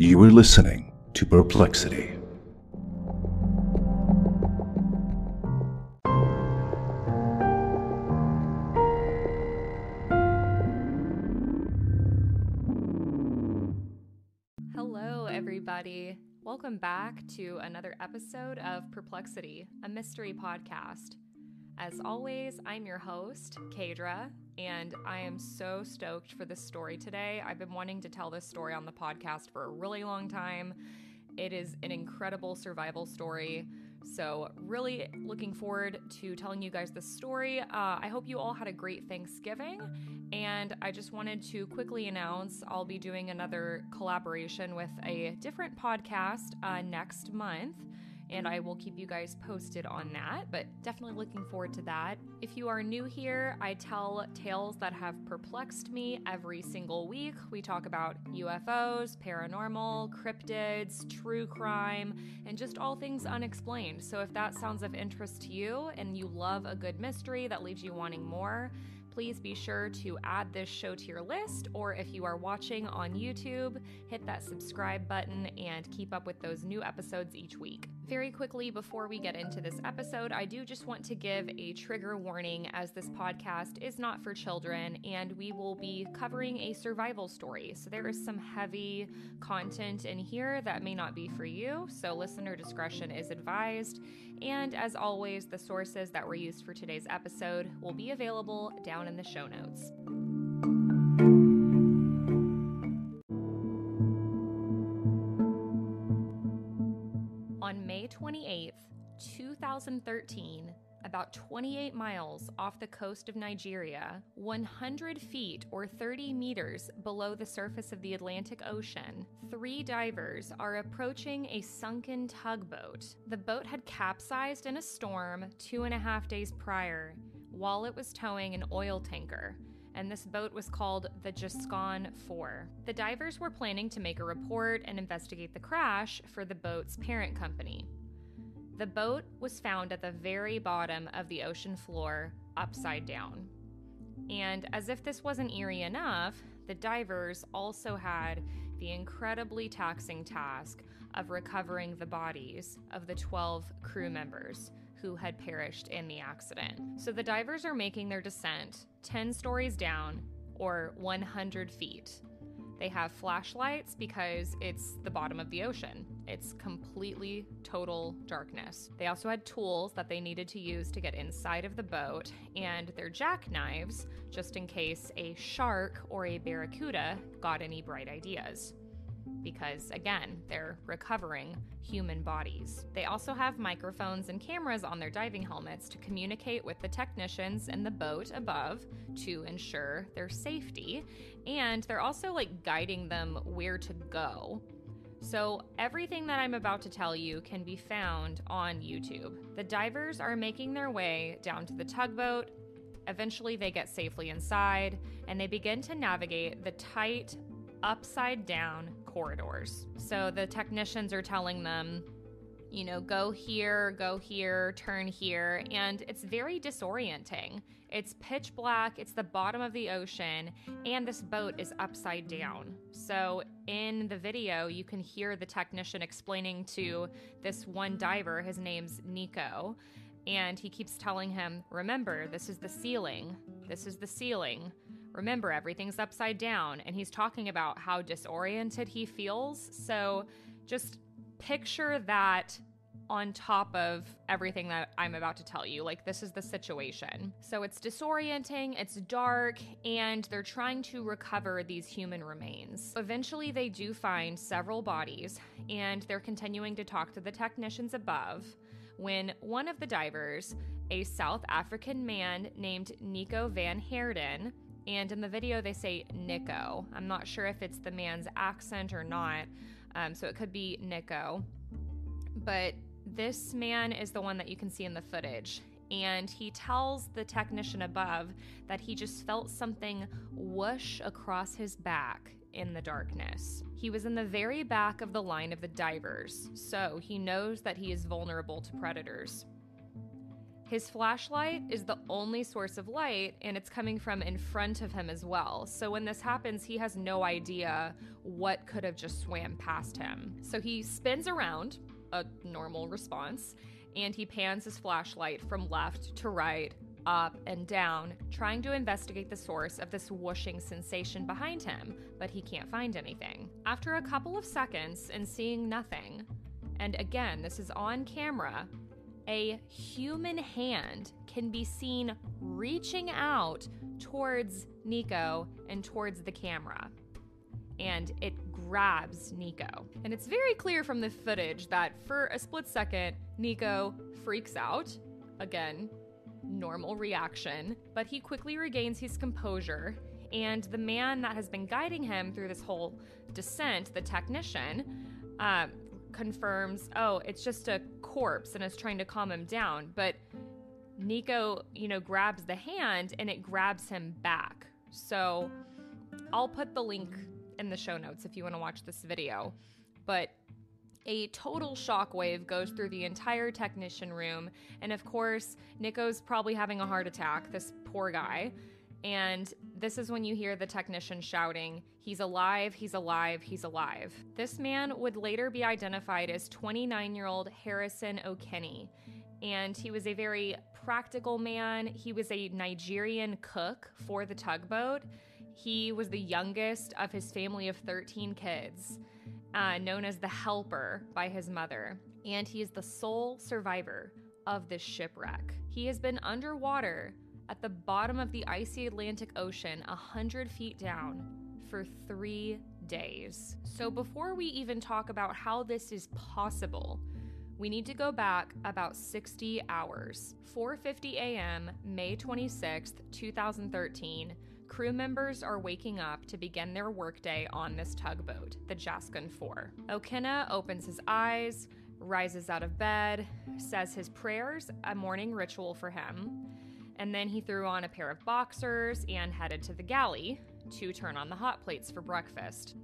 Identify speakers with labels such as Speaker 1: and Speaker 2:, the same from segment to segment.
Speaker 1: You are listening to Perplexity.
Speaker 2: Hello, everybody. Welcome back to another episode of Perplexity, a mystery podcast. As always, I'm your host, Kaydra, and I am so stoked for this story today. I've been wanting to tell this story on the podcast for a really long time. It is an incredible survival story. So, really looking forward to telling you guys this story. Uh, I hope you all had a great Thanksgiving. And I just wanted to quickly announce I'll be doing another collaboration with a different podcast uh, next month and I will keep you guys posted on that, but definitely looking forward to that. If you are new here, I tell tales that have perplexed me every single week. We talk about UFOs, paranormal, cryptids, true crime, and just all things unexplained. So if that sounds of interest to you and you love a good mystery that leaves you wanting more, please be sure to add this show to your list, or if you are watching on YouTube, hit that subscribe button and keep up with those new episodes each week. Very quickly, before we get into this episode, I do just want to give a trigger warning as this podcast is not for children and we will be covering a survival story. So there is some heavy content in here that may not be for you, so listener discretion is advised. And as always, the sources that were used for today's episode will be available down in the show notes. On May 28th, 2013, about 28 miles off the coast of Nigeria, 100 feet or 30 meters below the surface of the Atlantic Ocean, three divers are approaching a sunken tugboat. The boat had capsized in a storm two and a half days prior while it was towing an oil tanker. And this boat was called the Jascon 4. The divers were planning to make a report and investigate the crash for the boat's parent company. The boat was found at the very bottom of the ocean floor, upside down. And as if this wasn't eerie enough, the divers also had the incredibly taxing task of recovering the bodies of the 12 crew members who had perished in the accident. So the divers are making their descent 10 stories down or 100 feet. They have flashlights because it's the bottom of the ocean. It's completely total darkness. They also had tools that they needed to use to get inside of the boat and their jackknives just in case a shark or a barracuda got any bright ideas because, again, they're recovering human bodies. They also have microphones and cameras on their diving helmets to communicate with the technicians in the boat above to ensure their safety. And they're also like guiding them where to go. So, everything that I'm about to tell you can be found on YouTube. The divers are making their way down to the tugboat. Eventually, they get safely inside and they begin to navigate the tight, upside down corridors. So the technicians are telling them, you know, go here, go here, turn here, and it's very disorienting. It's pitch black, it's the bottom of the ocean, and this boat is upside down. So, in the video, you can hear the technician explaining to this one diver, his name's Nico, and he keeps telling him, Remember, this is the ceiling. This is the ceiling. Remember, everything's upside down. And he's talking about how disoriented he feels. So just picture that on top of everything that I'm about to tell you. Like, this is the situation. So, it's disorienting, it's dark, and they're trying to recover these human remains. Eventually, they do find several bodies, and they're continuing to talk to the technicians above when one of the divers, a South African man named Nico Van Heerden, and in the video, they say Nico. I'm not sure if it's the man's accent or not, um, so it could be Nico. But this man is the one that you can see in the footage. And he tells the technician above that he just felt something whoosh across his back in the darkness. He was in the very back of the line of the divers, so he knows that he is vulnerable to predators. His flashlight is the only source of light, and it's coming from in front of him as well. So when this happens, he has no idea what could have just swam past him. So he spins around, a normal response, and he pans his flashlight from left to right, up and down, trying to investigate the source of this whooshing sensation behind him, but he can't find anything. After a couple of seconds and seeing nothing, and again, this is on camera, a human hand can be seen reaching out towards Nico and towards the camera. And it grabs Nico. And it's very clear from the footage that for a split second, Nico freaks out. Again, normal reaction. But he quickly regains his composure. And the man that has been guiding him through this whole descent, the technician, uh, confirms, oh, it's just a corpse and is trying to calm him down. But Nico, you know, grabs the hand and it grabs him back. So I'll put the link in the show notes if you want to watch this video. But a total shockwave goes through the entire technician room. And of course, Nico's probably having a heart attack, this poor guy. And this is when you hear the technician shouting, He's alive, he's alive, he's alive. This man would later be identified as 29 year old Harrison Okene. And he was a very practical man. He was a Nigerian cook for the tugboat. He was the youngest of his family of 13 kids, uh, known as the Helper by his mother. And he is the sole survivor of this shipwreck. He has been underwater at the bottom of the icy Atlantic Ocean, 100 feet down, for three days. So, before we even talk about how this is possible, we need to go back about 60 hours. 4:50 a.m., May 26th, 2013. Crew members are waking up to begin their workday on this tugboat, the Jascon 4. Okene opens his eyes, rises out of bed, says his prayers, a morning ritual for him, and then he threw on a pair of boxers and headed to the galley to turn on the hot plates for breakfast.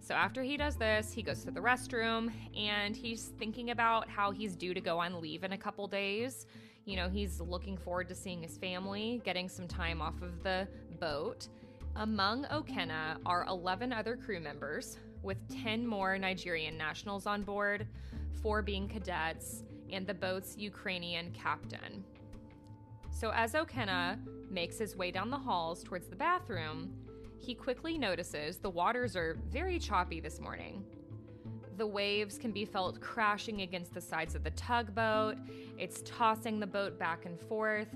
Speaker 2: So after he does this, he goes to the restroom and he's thinking about how he's due to go on leave in a couple days. You know, he's looking forward to seeing his family, getting some time off of the boat. Among Okene are 11 other crew members, with 10 more Nigerian nationals on board, four being cadets, and the boat's Ukrainian captain. So, as Okene makes his way down the halls towards the bathroom, he quickly notices the waters are very choppy this morning. The waves can be felt crashing against the sides of the tugboat. It's tossing the boat back and forth.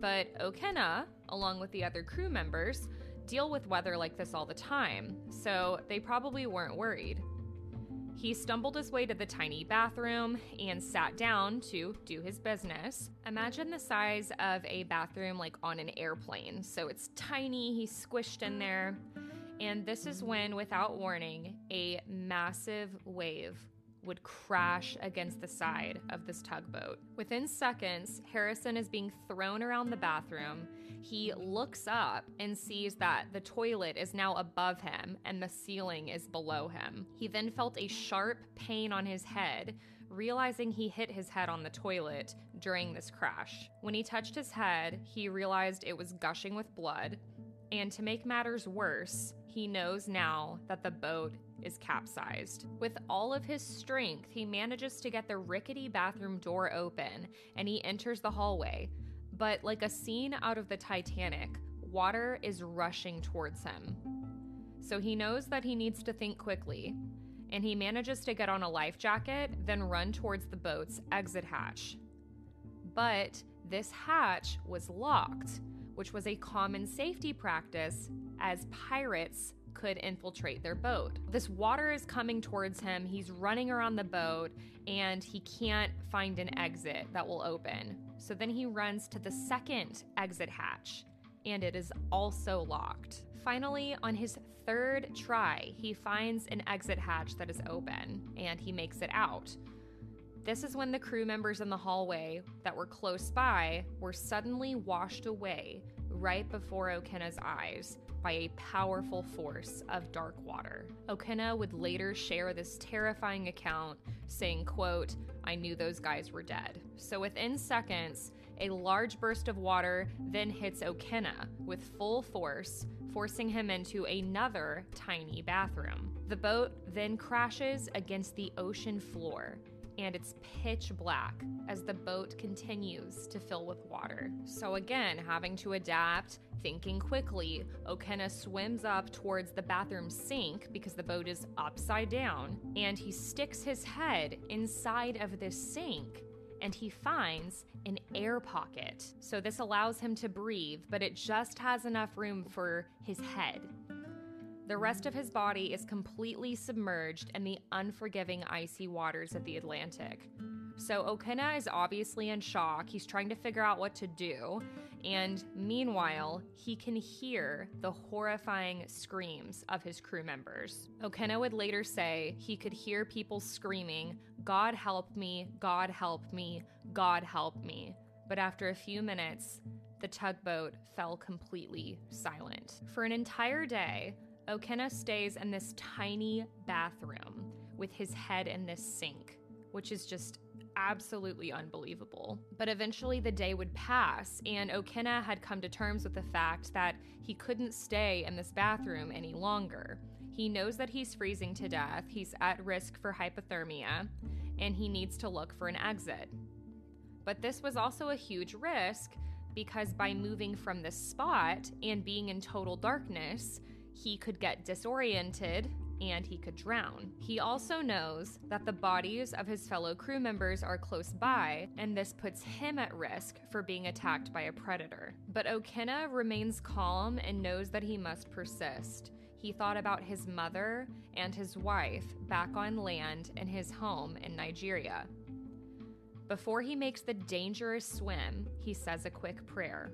Speaker 2: But Okene, along with the other crew members, deal with weather like this all the time, so they probably weren't worried. He stumbled his way to the tiny bathroom and sat down to do his business. Imagine the size of a bathroom like on an airplane. So it's tiny, he's squished in there. And this is when, without warning, a massive wave would crash against the side of this tugboat. Within seconds, Harrison is being thrown around the bathroom. He looks up and sees that the toilet is now above him and the ceiling is below him. He then felt a sharp pain on his head, realizing he hit his head on the toilet during this crash. When he touched his head, he realized it was gushing with blood. And to make matters worse, he knows now that the boat is capsized. With all of his strength, he manages to get the rickety bathroom door open and he enters the hallway. But like a scene out of the Titanic, water is rushing towards him. So he knows that he needs to think quickly, and he manages to get on a life jacket, then run towards the boat's exit hatch. But this hatch was locked, which was a common safety practice as pirates could infiltrate their boat. This water is coming towards him. He's running around the boat and he can't find an exit that will open. So then he runs to the second exit hatch and it is also locked. Finally, on his third try, he finds an exit hatch that is open and he makes it out. This is when the crew members in the hallway that were close by were suddenly washed away right before Okene's eyes by a powerful force of dark water. Okene would later share this terrifying account saying, quote, I knew those guys were dead. So within seconds, A large burst of water then hits Okene with full force, forcing him into another tiny bathroom. The boat then crashes against the ocean floor, and it's pitch black as the boat continues to fill with water. So, again, having to adapt, thinking quickly, Okene swims up towards the bathroom sink because the boat is upside down, and he sticks his head inside of this sink and he finds an air pocket. So, this allows him to breathe, but it just has enough room for his head. The rest of his body is completely submerged in the unforgiving icy waters of the Atlantic. So Okene is obviously in shock. He's trying to figure out what to do. And meanwhile, he can hear the horrifying screams of his crew members. Okene would later say he could hear people screaming, God help me, God help me, God help me. But after a few minutes, the tugboat fell completely silent. For an entire day, Okene stays in this tiny bathroom with his head in this sink, which is just absolutely unbelievable. But eventually the day would pass, and Okene had come to terms with the fact that he couldn't stay in this bathroom any longer. He knows that he's freezing to death, he's at risk for hypothermia, and he needs to look for an exit. But this was also a huge risk because by moving from this spot and being in total darkness, he could get disoriented and he could drown. He also knows that the bodies of his fellow crew members are close by, and this puts him at risk for being attacked by a predator. But Okene remains calm and knows that he must persist. He thought about his mother and his wife back on land in his home in Nigeria. Before he makes the dangerous swim, he says a quick prayer.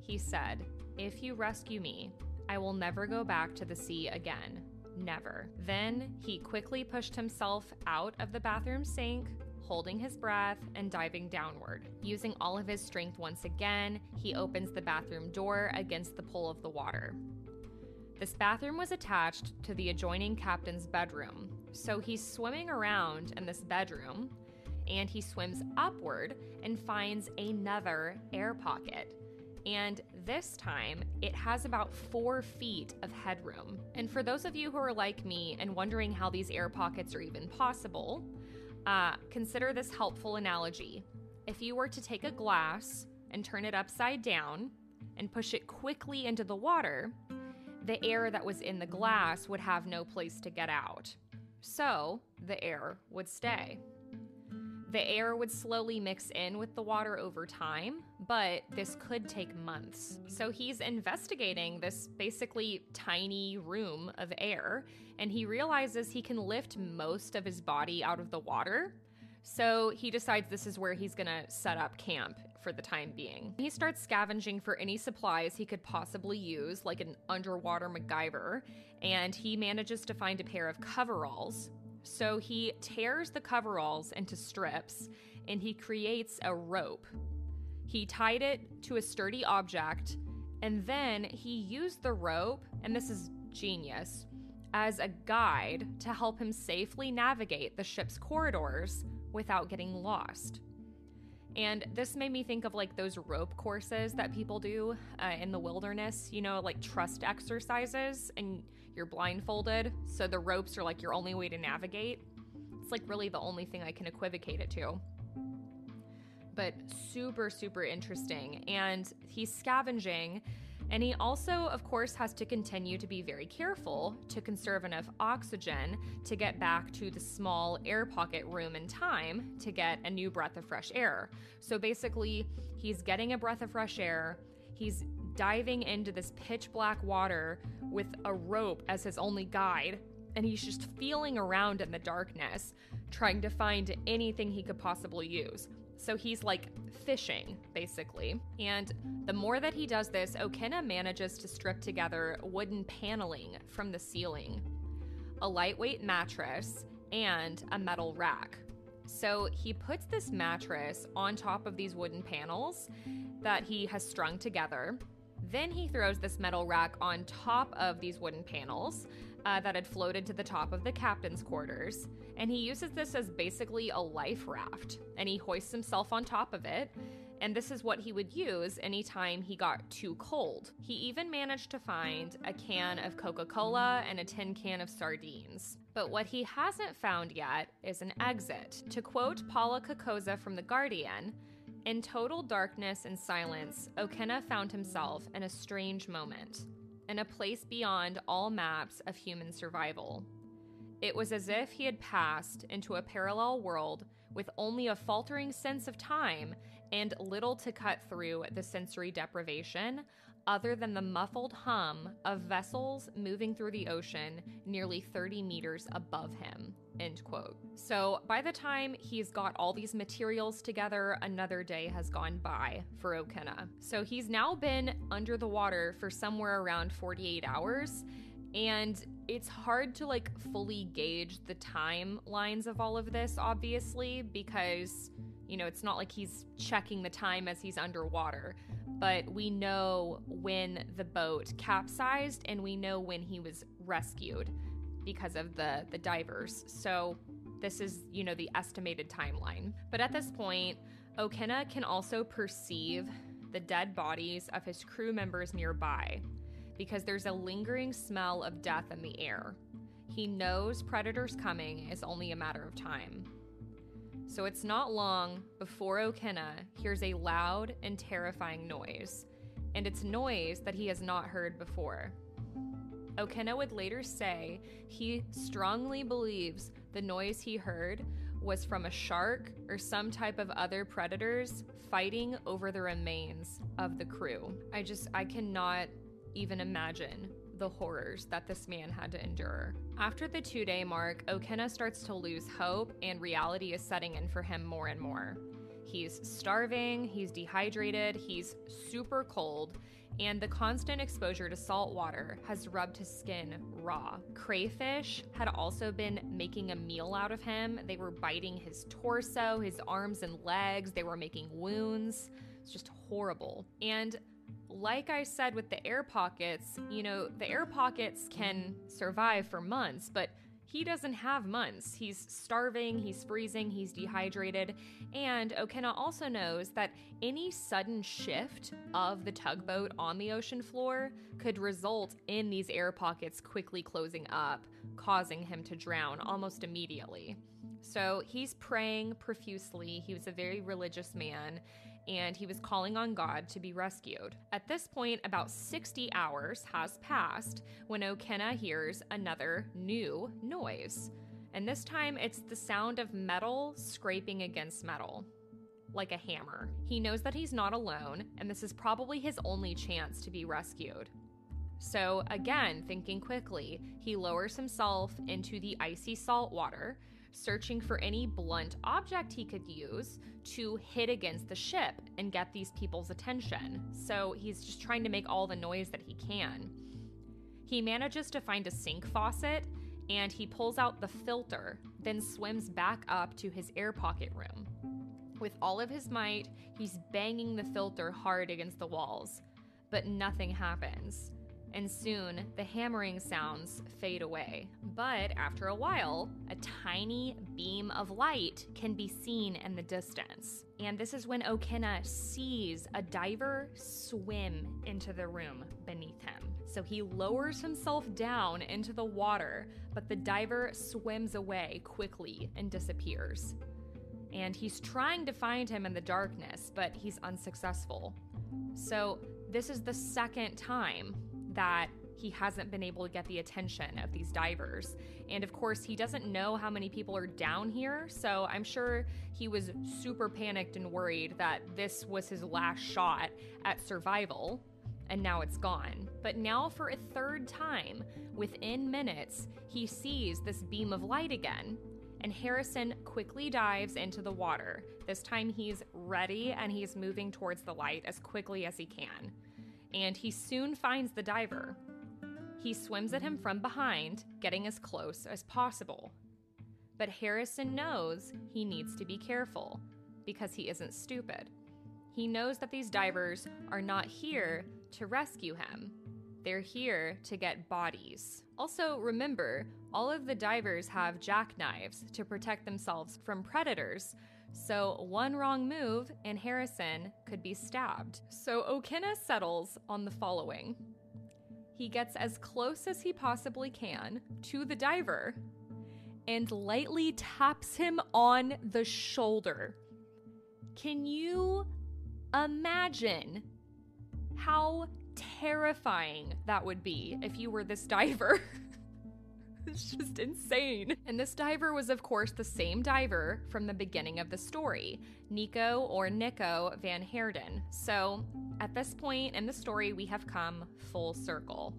Speaker 2: He said, If you rescue me, I will never go back to the sea again. Never. Then he quickly pushed himself out of the bathroom sink, holding his breath and diving downward. Using all of his strength once again, he opens the bathroom door against the pull of the water. This bathroom was attached to the adjoining captain's bedroom, so he's swimming around in this bedroom and he swims upward and finds another air pocket and this time it has about four feet of headroom. And for those of you who are like me and wondering how these air pockets are even possible, uh, consider this helpful analogy. If you were to take a glass and turn it upside down and push it quickly into the water, the air that was in the glass would have no place to get out. So the air would stay. The air would slowly mix in with the water over time, but this could take months. So he's investigating this basically tiny room of air, and he realizes he can lift most of his body out of the water. So he decides this is where he's gonna set up camp for the time being. He starts scavenging for any supplies he could possibly use, like an underwater MacGyver, and he manages to find a pair of coveralls, so he tears the coveralls into strips and he creates a rope. He tied it to a sturdy object and then he used the rope, and this is genius, as a guide to help him safely navigate the ship's corridors without getting lost. And this made me think of like those rope courses that people do uh, in the wilderness, you know, like trust exercises. And you're blindfolded, so the ropes are like your only way to navigate. It's like really the only thing I can equivocate it to. But super, super interesting. And he's scavenging. And he also, of course, has to continue to be very careful to conserve enough oxygen to get back to the small air pocket room in time to get a new breath of fresh air. So basically, he's getting a breath of fresh air. He's diving into this pitch black water with a rope as his only guide, and he's just feeling around in the darkness, trying to find anything he could possibly use. So he's like fishing, basically. And the more that he does this, Okene manages to strip together wooden paneling from the ceiling, a lightweight mattress, and a metal rack. So he puts this mattress on top of these wooden panels that he has strung together then he throws this metal rack on top of these wooden panels uh, that had floated to the top of the captain's quarters, and he uses this as basically a life raft. And he hoists himself on top of it, and this is what he would use anytime he got too cold. He even managed to find a can of Coca Cola and a tin can of sardines. But what he hasn't found yet is an exit. To quote Paula Cocozza from The Guardian, in total darkness and silence, Okene found himself in a strange moment, in a place beyond all maps of human survival. It was as if he had passed into a parallel world with only a faltering sense of time and little to cut through the sensory deprivation other than the muffled hum of vessels moving through the ocean nearly 30 meters above him. End quote. So by the time he's got all these materials together, another day has gone by for Okene. So he's now been under the water for somewhere around 48 hours. And it's hard to like fully gauge the timelines of all of this, obviously, because, you know, it's not like he's checking the time as he's underwater. But we know when the boat capsized and we know when he was rescued because of the, the divers. So this is, you know, the estimated timeline. But at this point, Okene can also perceive the dead bodies of his crew members nearby because there's a lingering smell of death in the air. He knows predators coming is only a matter of time. So it's not long before Okene hears a loud and terrifying noise, and it's noise that he has not heard before. Okene would later say he strongly believes the noise he heard was from a shark or some type of other predators fighting over the remains of the crew. I just, I cannot even imagine the horrors that this man had to endure. After the two day mark, Okene starts to lose hope, and reality is setting in for him more and more. He's starving, he's dehydrated, he's super cold, and the constant exposure to salt water has rubbed his skin raw. Crayfish had also been making a meal out of him. They were biting his torso, his arms and legs, they were making wounds. It's just horrible. And like I said with the air pockets, you know, the air pockets can survive for months, but he doesn't have months. He's starving, he's freezing, he's dehydrated, and Okene also knows that any sudden shift of the tugboat on the ocean floor could result in these air pockets quickly closing up, causing him to drown almost immediately. So he's praying profusely. He was a very religious man, and he was calling on God to be rescued. At this point, about 60 hours has passed when Okene hears another new noise. And this time it's the sound of metal scraping against metal, like a hammer. He knows that he's not alone, and this is probably his only chance to be rescued. So, again, thinking quickly, he lowers himself into the icy salt water searching for any blunt object he could use to hit against the ship and get these people's attention. So he's just trying to make all the noise that he can. He manages to find a sink faucet and he pulls out the filter, then swims back up to his air pocket room. With all of his might, he's banging the filter hard against the walls, but nothing happens and soon the hammering sounds fade away. But after a while, a tiny beam of light can be seen in the distance. And this is when Okene sees a diver swim into the room beneath him. So he lowers himself down into the water, but the diver swims away quickly and disappears. And he's trying to find him in the darkness, but he's unsuccessful. So, this is the second time that he hasn't been able to get the attention of these divers. And of course, he doesn't know how many people are down here, so I'm sure he was super panicked and worried that this was his last shot at survival, and now it's gone. But now, for a third time, within minutes, he sees this beam of light again. And Harrison quickly dives into the water. This time he's ready and he's moving towards the light as quickly as he can and he soon finds the diver. He swims at him from behind, getting as close as possible. But Harrison knows he needs to be careful because he isn't stupid. He knows that these divers are not here to rescue him. They're here to get bodies. Also, remember, all of the divers have jackknives to protect themselves from predators, So, one wrong move and Harrison could be stabbed. So, Okene settles on the following he gets as close as he possibly can to the diver and lightly taps him on the shoulder. Can you imagine how terrifying that would be if you were this diver? it's just insane. And this diver was, of course, the same diver from the beginning of the story, Nico or Nico Van Heerden. So at this point in the story, we have come full circle.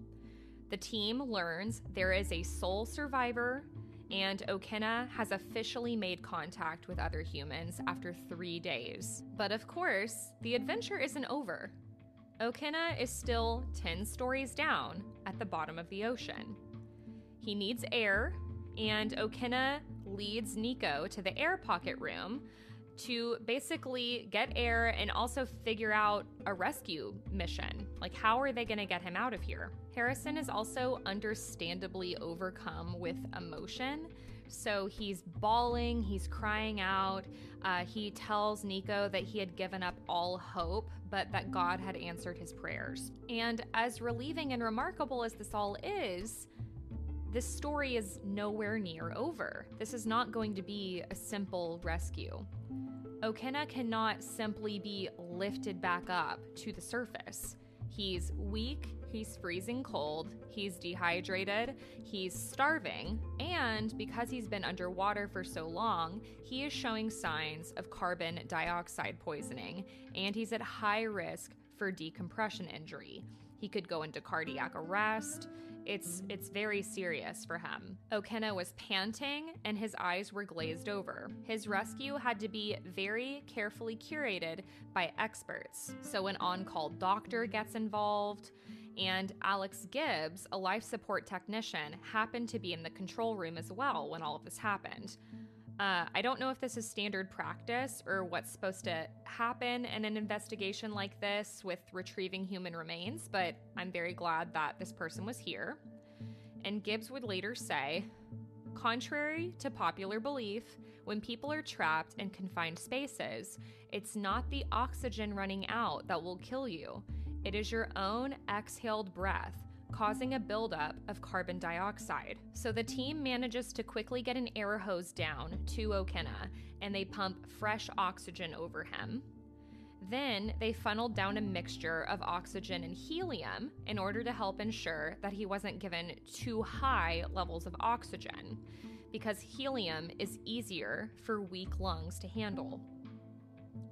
Speaker 2: The team learns there is a sole survivor, and Okene has officially made contact with other humans after three days. But of course, the adventure isn't over. Okene is still 10 stories down at the bottom of the ocean. He needs air, and Okene leads Nico to the air pocket room to basically get air and also figure out a rescue mission. Like, how are they going to get him out of here? Harrison is also understandably overcome with emotion. So he's bawling, he's crying out. Uh, he tells Nico that he had given up all hope, but that God had answered his prayers. And as relieving and remarkable as this all is, this story is nowhere near over. This is not going to be a simple rescue. Okene cannot simply be lifted back up to the surface. He's weak, he's freezing cold, he's dehydrated, he's starving, and because he's been underwater for so long, he is showing signs of carbon dioxide poisoning, and he's at high risk for decompression injury. He could go into cardiac arrest. It's it's very serious for him. Okene was panting and his eyes were glazed over. His rescue had to be very carefully curated by experts. So an on-call doctor gets involved and Alex Gibbs, a life support technician, happened to be in the control room as well when all of this happened. Uh, I don't know if this is standard practice or what's supposed to happen in an investigation like this with retrieving human remains, but I'm very glad that this person was here. And Gibbs would later say, Contrary to popular belief, when people are trapped in confined spaces, it's not the oxygen running out that will kill you. It is your own exhaled breath causing a buildup of carbon dioxide. So the team manages to quickly get an air hose down to Okene and they pump fresh oxygen over him. Then they funneled down a mixture of oxygen and helium in order to help ensure that he wasn't given too high levels of oxygen, because helium is easier for weak lungs to handle.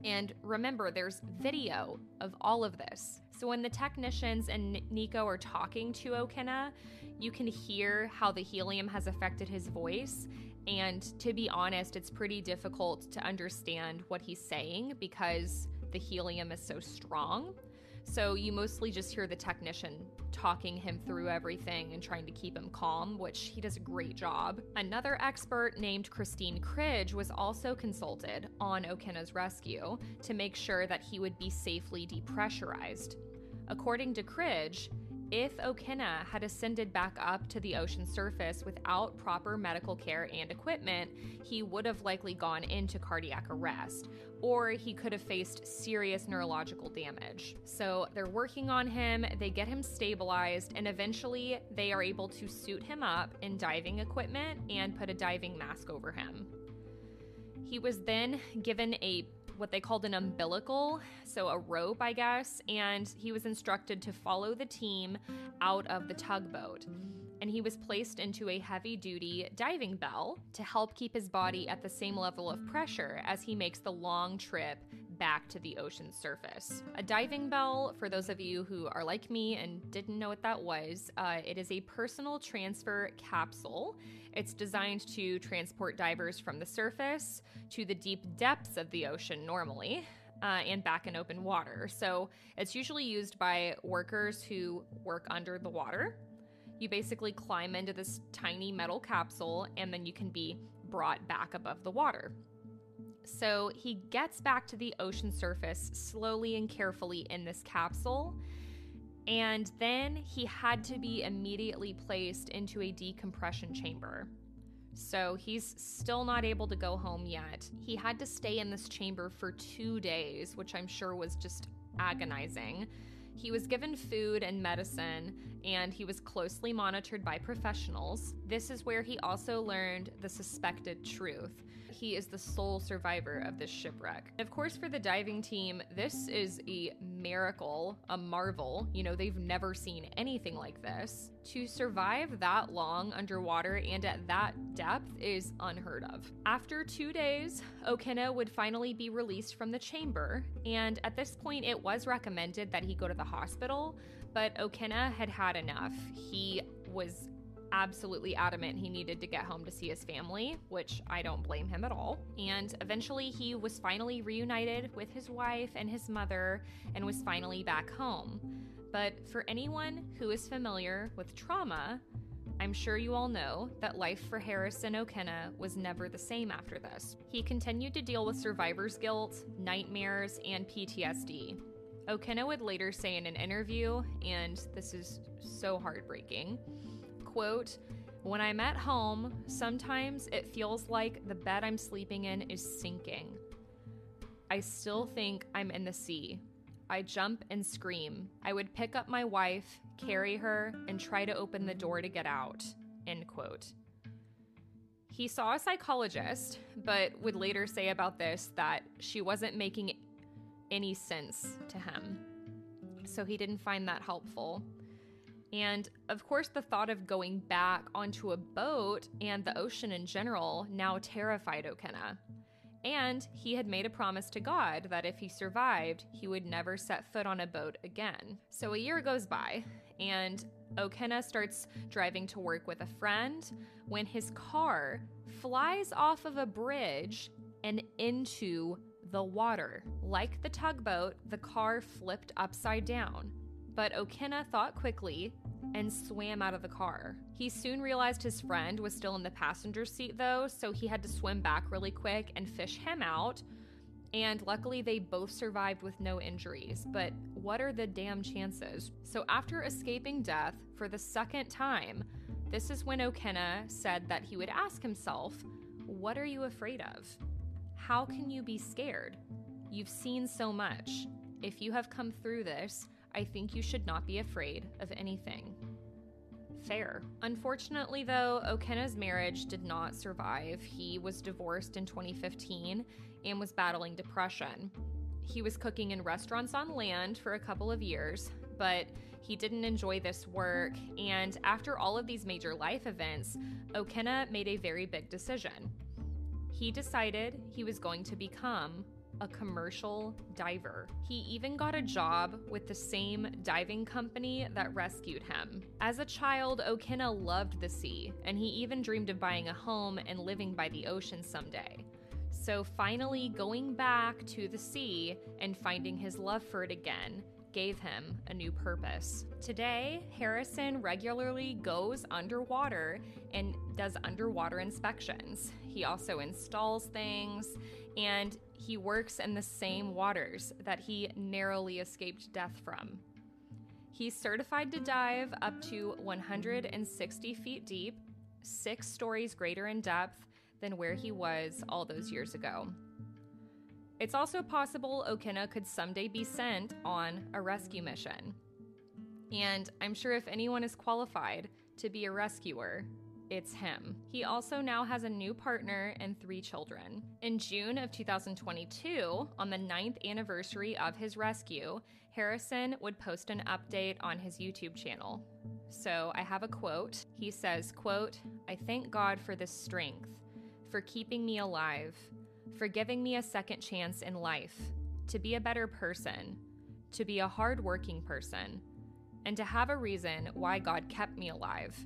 Speaker 2: And remember, there's video of all of this. So when the technicians and Nico are talking to Okene, you can hear how the helium has affected his voice. And to be honest, it's pretty difficult to understand what he's saying because the helium is so strong. So you mostly just hear the technician talking him through everything and trying to keep him calm, which he does a great job. Another expert named Christine Cridge was also consulted on Okene's rescue to make sure that he would be safely depressurized. According to Cridge, if Okene had ascended back up to the ocean surface without proper medical care and equipment, he would have likely gone into cardiac arrest, or he could have faced serious neurological damage. So they're working on him, they get him stabilized, and eventually they are able to suit him up in diving equipment and put a diving mask over him. He was then given a what they called an umbilical, so a rope, I guess, and he was instructed to follow the team out of the tugboat. And he was placed into a heavy duty diving bell to help keep his body at the same level of pressure as he makes the long trip back to the ocean's surface. A diving bell, for those of you who are like me and didn't know what that was, uh, it is a personal transfer capsule. It's designed to transport divers from the surface to the deep depths of the ocean normally. Uh, and back in open water. So it's usually used by workers who work under the water. You basically climb into this tiny metal capsule and then you can be brought back above the water. So he gets back to the ocean surface slowly and carefully in this capsule. And then he had to be immediately placed into a decompression chamber. So he's still not able to go home yet. He had to stay in this chamber for two days, which I'm sure was just agonizing. He was given food and medicine, and he was closely monitored by professionals. This is where he also learned the suspected truth he is the sole survivor of this shipwreck. Of course, for the diving team, this is a miracle, a marvel. You know, they've never seen anything like this. To survive that long underwater and at that depth is unheard of. After two days, Okene would finally be released from the chamber, and at this point, it was recommended that he go to the hospital, but Okene had had enough. He was absolutely adamant he needed to get home to see his family, which I don't blame him at all. And eventually, he was finally reunited with his wife and his mother and was finally back home. But for anyone who is familiar with trauma, I'm sure you all know that life for Harrison Okene was never the same after this. He continued to deal with survivor's guilt, nightmares, and PTSD. Okene would later say in an interview, and this is so heartbreaking quote, when I'm at home, sometimes it feels like the bed I'm sleeping in is sinking. I still think I'm in the sea. I jump and scream. I would pick up my wife, carry her, and try to open the door to get out. End quote. He saw a psychologist, but would later say about this that she wasn't making any sense to him. So he didn't find that helpful. And of course, the thought of going back onto a boat and the ocean in general now terrified Okene. And he had made a promise to God that if he survived, he would never set foot on a boat again. So a year goes by, and Okene starts driving to work with a friend when his car flies off of a bridge and into the water. Like the tugboat, the car flipped upside down but Okene thought quickly and swam out of the car. He soon realized his friend was still in the passenger seat, though, so he had to swim back really quick and fish him out. And luckily, they both survived with no injuries. But what are the damn chances? So, after escaping death for the second time, this is when Okene said that he would ask himself, What are you afraid of? How can you be scared? You've seen so much. If you have come through this, I think you should not be afraid of anything. Fair. Unfortunately, though, Okene's marriage did not survive. He was divorced in 2015 and was battling depression. He was cooking in restaurants on land for a couple of years, but he didn't enjoy this work. And after all of these major life events, Okene made a very big decision. He decided he was going to become a commercial diver. He even got a job with the same diving company that rescued him. As a child, Okene loved the sea, and he even dreamed of buying a home and living by the ocean someday. So finally, going back to the sea and finding his love for it again gave him a new purpose. Today, Harrison regularly goes underwater and does underwater inspections. He also installs things and he works in the same waters that he narrowly escaped death from. He's certified to dive up to 160 feet deep, six stories greater in depth than where he was all those years ago. It's also possible Okene could someday be sent on a rescue mission. And I'm sure if anyone is qualified to be a rescuer, it's him. He also now has a new partner and three children. In June of 2022, on the ninth anniversary of his rescue, Harrison would post an update on his YouTube channel. So I have a quote. He says, quote, I thank God for this strength, for keeping me alive, for giving me a second chance in life, to be a better person, to be a hardworking person, and to have a reason why God kept me alive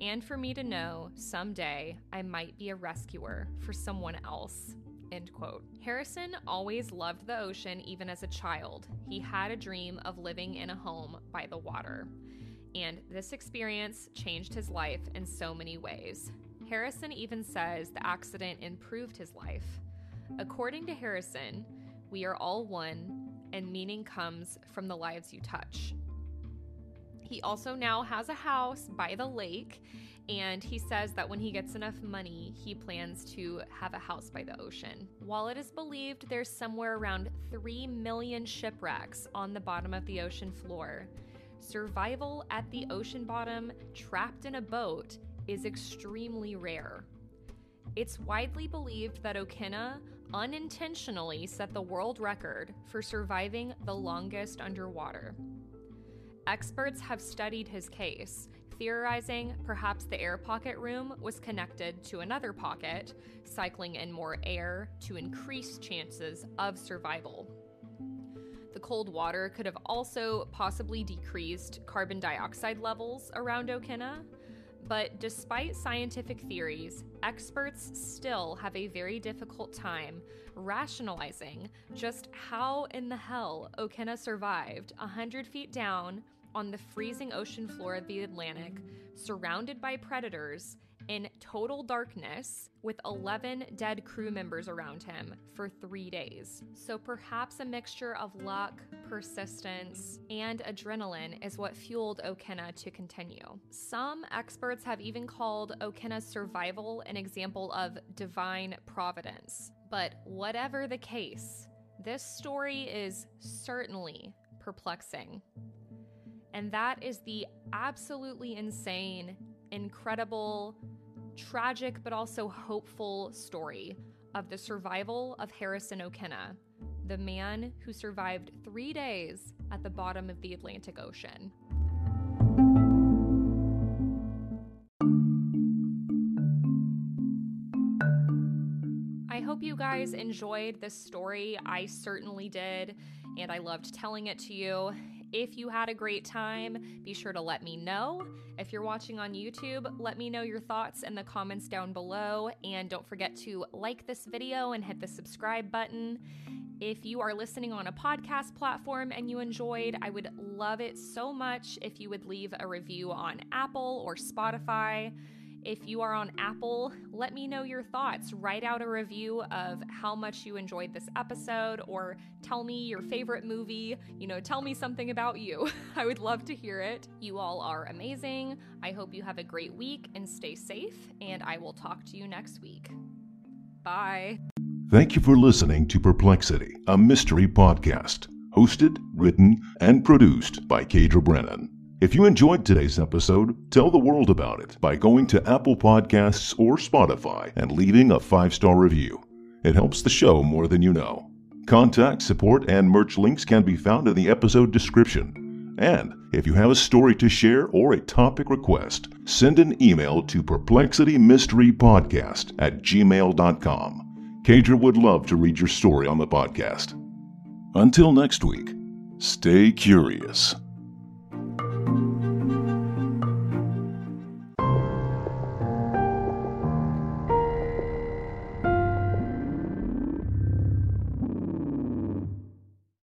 Speaker 2: and for me to know someday I might be a rescuer for someone else. End quote. Harrison always loved the ocean even as a child. He had a dream of living in a home by the water. And this experience changed his life in so many ways. Harrison even says the accident improved his life. According to Harrison, we are all one, and meaning comes from the lives you touch. He also now has a house by the lake, and he says that when he gets enough money, he plans to have a house by the ocean. While it is believed there's somewhere around 3 million shipwrecks on the bottom of the ocean floor, survival at the ocean bottom trapped in a boat is extremely rare. It's widely believed that Okene unintentionally set the world record for surviving the longest underwater. Experts have studied his case, theorizing perhaps the air pocket room was connected to another pocket, cycling in more air to increase chances of survival. The cold water could have also possibly decreased carbon dioxide levels around Okene, but despite scientific theories, experts still have a very difficult time rationalizing just how in the hell Okene survived 100 feet down on the freezing ocean floor of the Atlantic, surrounded by predators, in total darkness with 11 dead crew members around him for three days. So perhaps a mixture of luck, persistence, and adrenaline is what fueled Okene to continue. Some experts have even called Okene's survival an example of divine providence. But whatever the case, this story is certainly perplexing. And that is the absolutely insane, incredible, tragic, but also hopeful story of the survival of Harrison Okene, the man who survived three days at the bottom of the Atlantic Ocean. I hope you guys enjoyed this story. I certainly did, and I loved telling it to you. If you had a great time, be sure to let me know. If you're watching on YouTube, let me know your thoughts in the comments down below. And don't forget to like this video and hit the subscribe button. If you are listening on a podcast platform and you enjoyed, I would love it so much if you would leave a review on Apple or Spotify. If you are on Apple, let me know your thoughts. Write out a review of how much you enjoyed this episode or tell me your favorite movie. You know, tell me something about you. I would love to hear it. You all are amazing. I hope you have a great week and stay safe, and I will talk to you next week. Bye.
Speaker 1: Thank you for listening to Perplexity, a mystery podcast, hosted, written, and produced by Kaydra Brennan. If you enjoyed today's episode, tell the world about it by going to Apple Podcasts or Spotify and leaving a five star review. It helps the show more than you know. Contact, support, and merch links can be found in the episode description. And if you have a story to share or a topic request, send an email to perplexitymysterypodcast at gmail.com. Kaydra would love to read your story on the podcast. Until next week, stay curious.